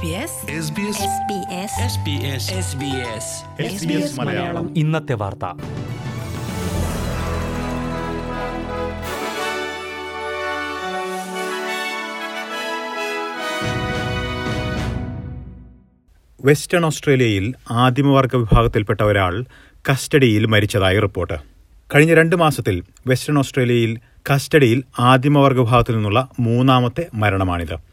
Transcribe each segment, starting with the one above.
SBS SBS Malayalam. ഇന്നത്തെ വാർത്ത. Western ഓസ്ട്രേലിയയിൽ ആദിമവർഗ വിഭാഗത്തിൽപ്പെട്ട ഒരാൾ കസ്റ്റഡിയിൽ മരിച്ചതായി റിപ്പോർട്ട്. കഴിഞ്ഞ രണ്ട് മാസത്തിൽ വെസ്റ്റേൺ ഓസ്ട്രേലിയയിൽ കസ്റ്റഡിയിൽ ആദിമവർഗ വിഭാഗത്തിൽ നിന്നുള്ള മൂന്നാമത്തെ മരണമാണിത്.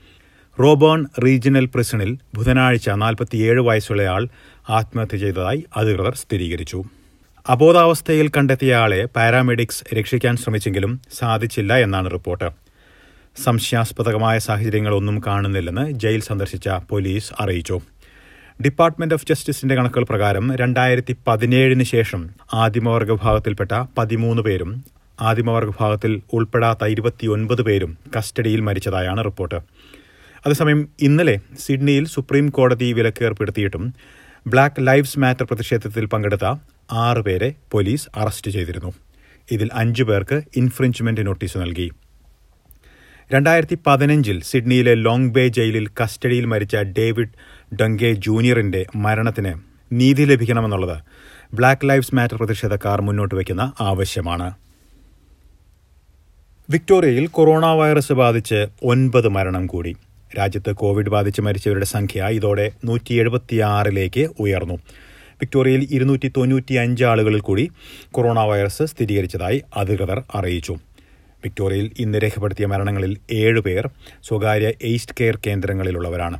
റോബേൺ റീജിയണൽ പ്രിസണിൽ ബുധനാഴ്ച നാൽപ്പത്തിയേഴ് വയസ്സുള്ളയാൾ ആത്മഹത്യ ചെയ്തതായി അധികൃതർ സ്ഥിരീകരിച്ചു. അബോധാവസ്ഥയിൽ കണ്ടെത്തിയ ആളെ പാരാമെഡിക്സ് രക്ഷിക്കാൻ ശ്രമിച്ചെങ്കിലും സാധിച്ചില്ല എന്നാണ് റിപ്പോർട്ട്. സംശയാസ്പദമായ സാഹചര്യങ്ങളൊന്നും കാണുന്നില്ലെന്ന് ജയിൽ സന്ദർശിച്ച പോലീസ് അറിയിച്ചു. ഡിപ്പാർട്ട്മെന്റ് ഓഫ് ജസ്റ്റിസിന്റെ കണക്കുകൾ പ്രകാരം രണ്ടായിരത്തി പതിനേഴിന് ശേഷം ആദിമവർഗ വിഭാഗത്തിൽപ്പെട്ട പതിമൂന്ന് പേരും ആദിമവർഗ വിഭാഗത്തിൽ ഉൾപ്പെടാത്ത ഇരുപത്തിയൊൻപത് പേരും കസ്റ്റഡിയിൽ മരിച്ചതായാണ് റിപ്പോർട്ട്. അതേസമയം ഇന്നലെ സിഡ്നിയിൽ സുപ്രീം കോടതി വിലക്ക് ഏർപ്പെടുത്തിയിട്ടും ബ്ലാക്ക് ലൈവ്സ് മാറ്റർ പ്രതിഷേധത്തിൽ പങ്കെടുത്ത ആറ് പേരെ പോലീസ് അറസ്റ്റ് ചെയ്തിരുന്നു. ഇതിൽ അഞ്ചു പേർക്ക് ഇൻഫ്രിഞ്ച്മെന്റ് നോട്ടീസ് നൽകി. രണ്ടായിരത്തി പതിനഞ്ചിൽ സിഡ്നിയിലെ ലോങ് ബേ ജയിലിൽ കസ്റ്റഡിയിൽ മരിച്ച ഡേവിഡ് ഡങ്കെ ജൂനിയറിന്റെ മരണത്തിന് നീതി ലഭിക്കണമെന്നുള്ളത് ബ്ലാക്ക് ലൈവ്സ് മാറ്റർ പ്രതിഷേധക്കാർ മുന്നോട്ട് വയ്ക്കുന്ന ആവശ്യമാണ്. വിക്ടോറിയയിൽ കൊറോണ വൈറസ് ബാധിച്ച് ഒൻപത് മരണം കൂടി. രാജ്യത്ത് കോവിഡ് ബാധിച്ച് മരിച്ചവരുടെ സംഖ്യ ഇതോടെ നൂറ്റി എഴുപത്തിയാറിലേക്ക് ഉയർന്നു. വിക്ടോറിയയിൽ ഇരുന്നൂറ്റി തൊണ്ണൂറ്റി അഞ്ച് ആളുകളിൽ കൂടി കൊറോണ വൈറസ് സ്ഥിരീകരിച്ചതായി അധികൃതർ അറിയിച്ചു. വിക്ടോറിയയിൽ ഇന്ന് രേഖപ്പെടുത്തിയ മരണങ്ങളിൽ ഏഴ് പേർ സ്വകാര്യ എയ്സ്റ്റ് കെയർ കേന്ദ്രങ്ങളിലുള്ളവരാണ്.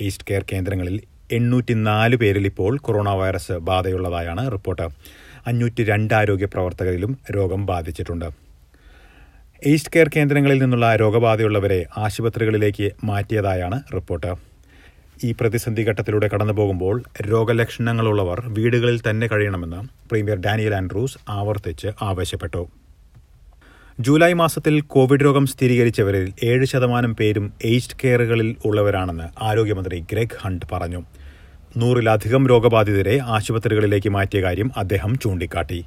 എയ്സ്റ്റ് കെയർ കേന്ദ്രങ്ങളിൽ എണ്ണൂറ്റി നാല് പേരിൽ ഇപ്പോൾ കൊറോണ വൈറസ് ബാധയുള്ളതായാണ് റിപ്പോർട്ട്. അഞ്ഞൂറ്റി രണ്ട് ആരോഗ്യ പ്രവർത്തകരിലും രോഗം ബാധിച്ചിട്ടുണ്ട്. എയ്സ്റ്റ് കെയർ കേന്ദ്രങ്ങളിൽ നിന്നുള്ള രോഗബാധയുള്ളവരെ ആശുപത്രികളിലേക്ക് മാറ്റിയതായാണ് റിപ്പോർട്ട്. ഈ പ്രതിസന്ധി ഘട്ടത്തിലൂടെ കടന്നു പോകുമ്പോൾ രോഗലക്ഷണങ്ങളുള്ളവർ വീടുകളിൽ തന്നെ കഴിയണമെന്ന് പ്രീമിയർ ഡാനിയൽ ആൻഡ്രൂസ് ആവർത്തിച്ച് ആവശ്യപ്പെട്ടു. ജൂലൈ മാസത്തിൽ കോവിഡ് രോഗം സ്ഥിരീകരിച്ചവരിൽ ഏഴ് ശതമാനം പേരും എയ്സ്റ്റ് കെയറുകളിൽ ഉള്ളവരാണെന്ന് ആരോഗ്യമന്ത്രി ഗ്രെഗ് ഹണ്ട് പറഞ്ഞു. നൂറിലധികം രോഗബാധിതരെ ആശുപത്രികളിലേക്ക് മാറ്റിയ കാര്യം അദ്ദേഹം ചൂണ്ടിക്കാട്ടി.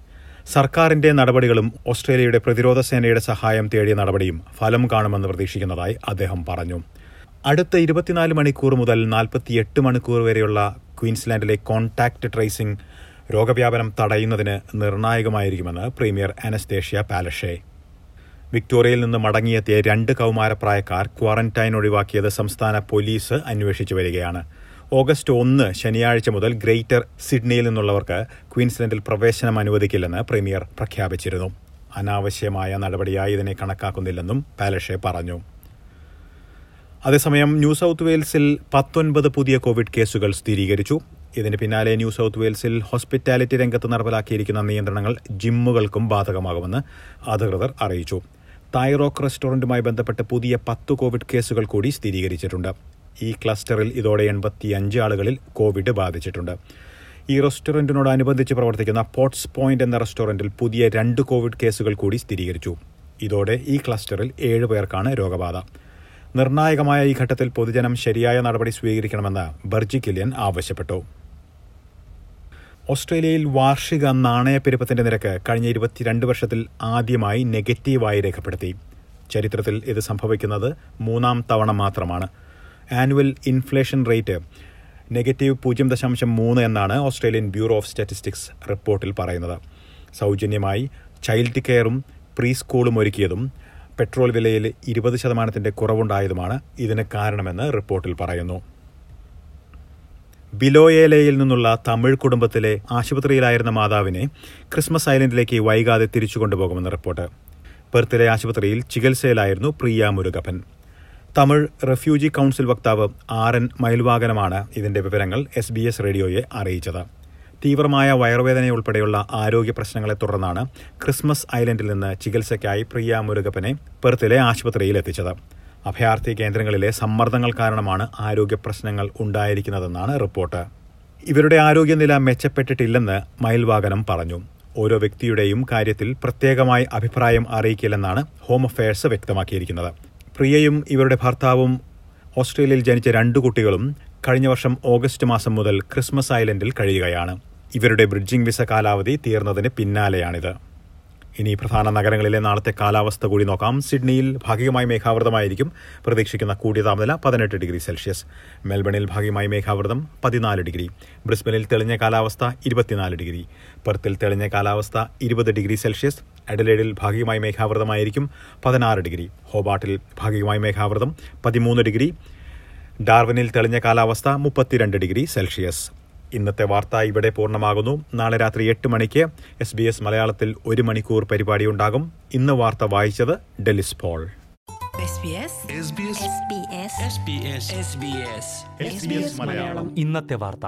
സർക്കാരിന്റെ നടപടികളും ഓസ്ട്രേലിയയുടെ പ്രതിരോധ സേനയുടെ സഹായം തേടിയ നടപടിയും ഫലം കാണുമെന്ന് പ്രതീക്ഷിക്കുന്നതായി അദ്ദേഹം പറഞ്ഞു. അടുത്ത ഇരുപത്തിനാല് മണിക്കൂർ മുതൽ നാൽപ്പത്തിയെട്ട് മണിക്കൂർ വരെയുള്ള ക്വീൻസ്ലാൻഡിലെ കോൺടാക്ട് ട്രേസിംഗ് രോഗവ്യാപനം തടയുന്നതിന് നിർണായകമായിരിക്കുമെന്ന് പ്രീമിയർ അനസ്തേഷ്യ പാലഷെ. വിക്ടോറിയയിൽ നിന്ന് മടങ്ങിയെത്തിയ രണ്ട് കൗമാരപ്രായക്കാർ ക്വാറന്റൈൻ ഒഴിവാക്കിയത് സംസ്ഥാന പോലീസ് അന്വേഷിച്ചു വരികയാണ്. ഓഗസ്റ്റ് ഒന്ന് ശനിയാഴ്ച മുതൽ ഗ്രേറ്റർ സിഡ്നിയിൽ നിന്നുള്ളവർക്ക് ക്വീൻസ്ലൻഡിൽ പ്രവേശനം അനുവദിക്കില്ലെന്ന് പ്രീമിയർ പ്രഖ്യാപിച്ചിരുന്നു. അനാവശ്യമായ നടപടിയായി ഇതിനെ കണക്കാക്കുന്നില്ലെന്നും പാലഷെ പറഞ്ഞു. അതേസമയം ന്യൂ സൗത്ത് വെയിൽസിൽ പത്തൊൻപത് പുതിയ കോവിഡ് കേസുകൾ സ്ഥിരീകരിച്ചു. ഇതിന് പിന്നാലെ ന്യൂ സൗത്ത് വെയിൽസിൽ ഹോസ്പിറ്റാലിറ്റി രംഗത്ത് നടപ്പിലാക്കിയിരിക്കുന്ന നിയന്ത്രണങ്ങൾ ജിമ്മുകൾക്കും ബാധകമാകുമെന്ന് അധികൃതർ അറിയിച്ചു. തായ്റോക്ക് റെസ്റ്റോറന്റുമായി ബന്ധപ്പെട്ട് പുതിയ പത്ത് കോവിഡ് കേസുകൾ കൂടി സ്ഥിരീകരിച്ചിട്ടുണ്ട്. ഈ ക്ലസ്റ്ററിൽ ഇതോടെ എൺപത്തിയഞ്ച് ആളുകളിൽ കോവിഡ് ബാധിച്ചിട്ടുണ്ട്. ഈ റെസ്റ്റോറന്റിനോടനുബന്ധിച്ച് പ്രവർത്തിക്കുന്ന പോട്ട്സ് പോയിന്റ് എന്ന റെസ്റ്റോറന്റിൽ പുതിയ രണ്ട് കോവിഡ് കേസുകൾ കൂടി സ്ഥിരീകരിച്ചു. ഇതോടെ ഈ ക്ലസ്റ്ററിൽ ഏഴ് പേർക്കാണ് രോഗബാധ. നിർണായകമായ ഈ ഘട്ടത്തിൽ പൊതുജനം ശരിയായ നടപടി സ്വീകരിക്കണമെന്ന് ബർജി കിലിയൻ ആവശ്യപ്പെട്ടു. ഓസ്ട്രേലിയയിൽ വാർഷിക നാണയപ്പെരുപ്പത്തിന്റെ നിരക്ക് കഴിഞ്ഞ ഇരുപത്തിരണ്ട് വർഷത്തിൽ ആദ്യമായി നെഗറ്റീവായി രേഖപ്പെടുത്തി. ചരിത്രത്തിൽ ഇത് സംഭവിക്കുന്നത് മൂന്നാം തവണ മാത്രമാണ്. ആനുവൽ ഇൻഫ്ലേഷൻ റേറ്റ് നെഗറ്റീവ് പൂജ്യം ദശാംശം മൂന്ന് എന്നാണ് ഓസ്ട്രേലിയൻ ബ്യൂറോ ഓഫ് സ്റ്റാറ്റിസ്റ്റിക്സ് റിപ്പോർട്ടിൽ പറയുന്നത്. സൗജന്യമായി ചൈൽഡ് കെയറും പ്രീ സ്കൂളും ഒരുക്കിയതും പെട്രോൾ വിലയിൽ ഇരുപത് ശതമാനത്തിന്റെ കുറവുണ്ടായതുമാണ് ഇതിന് കാരണമെന്ന് റിപ്പോർട്ടിൽ പറയുന്നു. ബിലോയേലയിൽ നിന്നുള്ള തമിഴ് കുടുംബത്തിലെ ആശുപത്രിയിലായിരുന്ന മാതാവിനെ ക്രിസ്മസ് ഐലൻഡിലേക്ക് വൈകാതെ തിരിച്ചു കൊണ്ടുപോകുമെന്ന് റിപ്പോർട്ട്. പെർത്തിലെ ആശുപത്രിയിൽ ചികിത്സയിലായിരുന്നു പ്രിയ മുരുകപ്പൻ. തമിഴ് റെഫ്യൂജി കൗൺസിൽ വക്താവ് ആർ എൻ മയിൽവാകനമാണ് ഇതിന്റെ വിവരങ്ങൾ എസ് ബി എസ് റേഡിയോയെ അറിയിച്ചത്. തീവ്രമായ വയറുവേദനയുൾപ്പെടെയുള്ള ആരോഗ്യ പ്രശ്നങ്ങളെ തുടർന്നാണ് ക്രിസ്മസ് ഐലൻഡിൽ നിന്ന് ചികിത്സയ്ക്കായി പ്രിയ മുരുകപ്പനെ പെർത്തിലെ ആശുപത്രിയിൽ എത്തിച്ചത്. അഭയാർത്ഥി കേന്ദ്രങ്ങളിലെ സമ്മർദ്ദങ്ങൾ കാരണമാണ് ആരോഗ്യ പ്രശ്നങ്ങൾ ഉണ്ടായിരിക്കുന്നതെന്നാണ് റിപ്പോർട്ട്. ഇവരുടെ ആരോഗ്യനില മെച്ചപ്പെട്ടിട്ടില്ലെന്ന് മയിൽവാകനം പറഞ്ഞു. ഓരോ വ്യക്തിയുടെയും കാര്യത്തിൽ പ്രത്യേകമായി അഭിപ്രായം അറിയിക്കില്ലെന്നാണ് ഹോം അഫയേഴ്സ് വ്യക്തമാക്കിയിരിക്കുന്നത്. പ്രിയയും ഇവരുടെ ഭർത്താവും ഓസ്ട്രേലിയയിൽ ജനിച്ച രണ്ട് കുട്ടികളും കഴിഞ്ഞ വർഷം ഓഗസ്റ്റ് മാസം മുതൽ ക്രിസ്മസ് ഐലൻഡിൽ കഴിയുകയാണ്. ഇവരുടെ ബ്രിഡ്ജിംഗ് വിസ കാലാവധി തീർന്നതിന് പിന്നാലെയാണിത്. ഇനി പ്രധാന നഗരങ്ങളിലെ നാളത്തെ കാലാവസ്ഥ കൂടി നോക്കാം. സിഡ്നിയിൽ ഭാഗികമായി മേഘാവൃതമായിരിക്കും. പ്രതീക്ഷിക്കുന്ന കൂടിയ താപനില പതിനെട്ട് ഡിഗ്രി സെൽഷ്യസ്. മെൽബണിൽ ഭാഗികമായി മേഘാവൃതം പതിനാല് ഡിഗ്രി. ബ്രിസ്ബനിൽ തെളിഞ്ഞ കാലാവസ്ഥ ഇരുപത്തിനാല് ഡിഗ്രി. പെർത്തിൽ തെളിഞ്ഞ കാലാവസ്ഥ ഇരുപത് ഡിഗ്രി സെൽഷ്യസ്. അഡലേഡിൽ ഭാഗികമായി മേഘാവൃതമായിരിക്കും. പതിനാറ് ഡിഗ്രി. ഹോബാട്ടിൽ ഭാഗികമായി മേഘാവൃതം പതിമൂന്ന് ഡിഗ്രി. ഡാർവിനിൽ തെളിഞ്ഞ കാലാവസ്ഥ മുപ്പത്തിരണ്ട് ഡിഗ്രി സെൽഷ്യസ്. ഇന്നത്തെ വാർത്ത ഇവിടെ പൂർണമാകുന്നു. നാളെ രാത്രി എട്ട് മണിക്ക് എസ് ബി എസ് മലയാളത്തിൽ ഒരു മണിക്കൂർ പരിപാടി ഉണ്ടാകും. ഇന്ന് വാർത്ത വായിച്ചത് Delis Paul. SBS SBS SBS SBS SBS SBS Malayalam. ഇന്നത്തെ വാർത്ത.